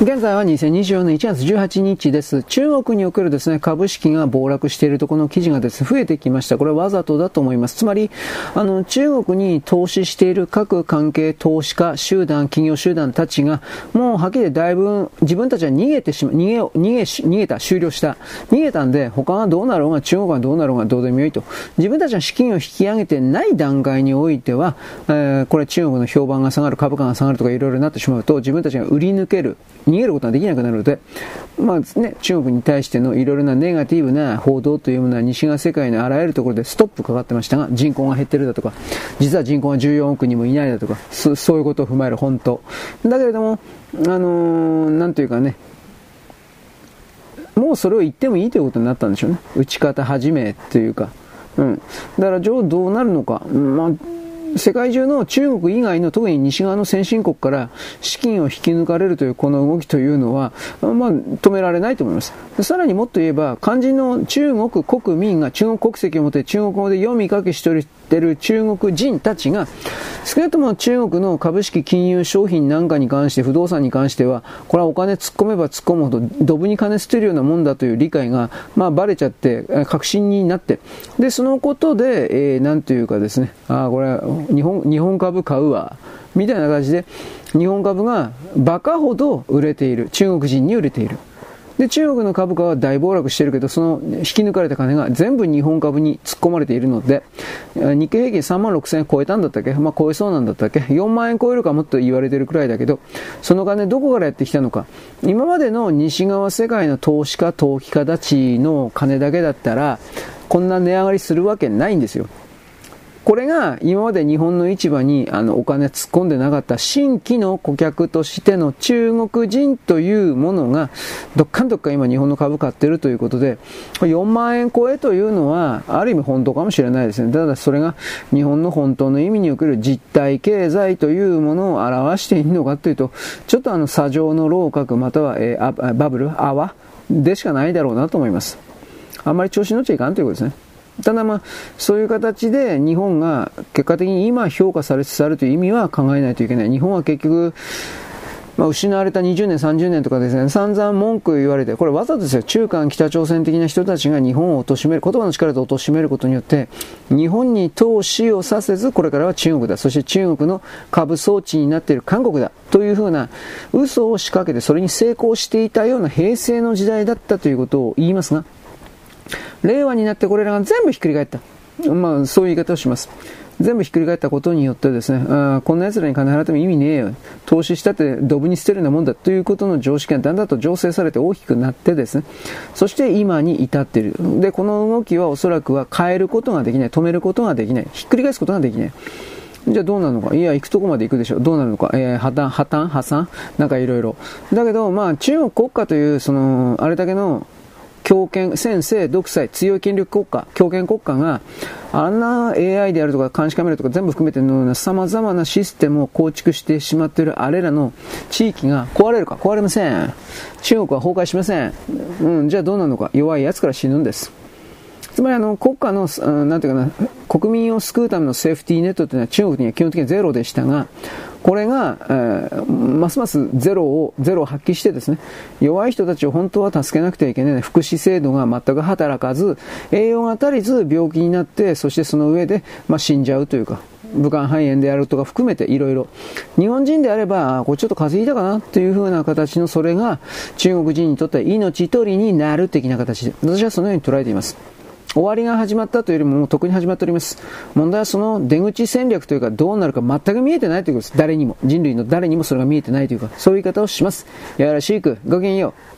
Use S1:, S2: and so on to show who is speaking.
S1: 現在は2024年1月18日です。中国におけるですね、株式が暴落しているところの記事がですね、増えてきました。これはわざとだと思います。つまり、あの、中国に投資している各関係投資家集団、企業集団たちが、もうはっきりだいぶ自分たちは逃げてしま、逃げ、逃げ、逃げた、終了した。逃げたんで、他がどうなろうが、中国がどうなろうがどうでもよいと。自分たちは資金を引き上げてない段階においては、えー、これ中国の評判が下がる、株価が下がるとかいろいろなってしまうと、自分たちが売り抜ける、逃げることができなくなるので、まあね、中国に対してのいろいろなネガティブな報道というものは西側世界のあらゆるところでストップかかってましたが、人口が減ってるだとか、実は人口が14億人もいないだとか、そそういうことを踏まえる本当。だけれども、あのー、なんというかね、もうそれを言ってもいいということになったんでしょうね。打ち方始めというか。うん。だから、どうなるのか。まあ世界中の中国以外の特に西側の先進国から資金を引き抜かれるというこの動きというのは、まあ、止められないと思います。さらにもっと言えば、肝心の中国国民が中国国籍を持って中国語で読み書きしている中国人たちが、少なくとも中国の株式金融商品なんかに関して、不動産に関しては、これはお金突っ込めば突っ込むほど、ドブに金捨てるようなもんだという理解が、まあ、バレちゃって、確信になって、で、そのことで、えー、なんというかですね、ああ、これ日本、日本株買うわ。みたいな感じで、日本株がバカほど売れている。中国人に売れている。で、中国の株価は大暴落してるけど、その引き抜かれた金が全部日本株に突っ込まれているので、日経平均3万6000円超えたんだったっけ？まあ超えそうなんだったっけ ?4 万円超えるかもっと言われてるくらいだけど、その金どこからやってきたのか。今までの西側世界の投資家、投機家たちの金だけだったら、こんな値上がりするわけないんですよ。これが今まで日本の市場にあのお金突っ込んでなかった新規の顧客としての中国人というものがどっかんどっか今日本の株買ってるということで4万円超えというのはある意味本当かもしれないですね。ただそれが日本の本当の意味における実体経済というものを表しているのかというとちょっとあの砂上の楼閣または、えー、バブル泡でしかないだろうなと思います。あんまり調子乗っちゃいかんということですね。ただまあ、そういう形で日本が結果的に今評価されつつあるという意味は考えないといけない。日本は結局、まあ、失われた20年、30年とかですね、散々文句言われて、これわざとですよ、中間北朝鮮的な人たちが日本を貶める、言葉の力で貶めることによって、日本に投資をさせず、これからは中国だ、そして中国の株装置になっている韓国だ、というふうな嘘を仕掛けて、それに成功していたような平成の時代だったということを言いますが、令和になってこれらが全部ひっくり返った。まあ、そういう言い方をします。全部ひっくり返ったことによってですね、あこんな奴らに金払っても意味ねえよ。投資したってドブに捨てるようなもんだということの常識がだんだんと醸成されて大きくなってですね、そして今に至っている。で、この動きはおそらくは変えることができない。止めることができない。ひっくり返すことができない。じゃあどうなるのかいや、行くとこまで行くでしょ。どうなるのかえー、破綻、破綻？破産？なんかいろいろ。だけど、まあ、中国国家という、その、あれだけの強権、先制、独裁、強い権力国家、強権国家が、あんな AI であるとか監視カメラとか全部含めてのような様々なシステムを構築してしまっているあれらの地域が壊れるか壊れません。中国は崩壊しません。うん、じゃあどうなるのか弱い奴から死ぬんです。つまりあの国家の、なんていうかな、国民を救うためのセーフティーネットというのは中国には基本的にゼロでしたが、これが、えー、ますますゼロを、ゼロを発揮してですね、弱い人たちを本当は助けなくてはいけない福祉制度が全く働かず、栄養が足りず病気になって、そしてその上で、まあ、死んじゃうというか、武漢肺炎であるとか含めていろいろ。日本人であれば、これちょっと風邪ひいたかなっていう風な形のそれが中国人にとっては命取りになる的な形で、私はそのように捉えています。終わりが始まったというよりももう特に始まっております。問題はその出口戦略というかどうなるか全く見えてないということです。誰にも。人類の誰にもそれが見えてないというか、そういう言い方をします。やらしく、ごきげんよう。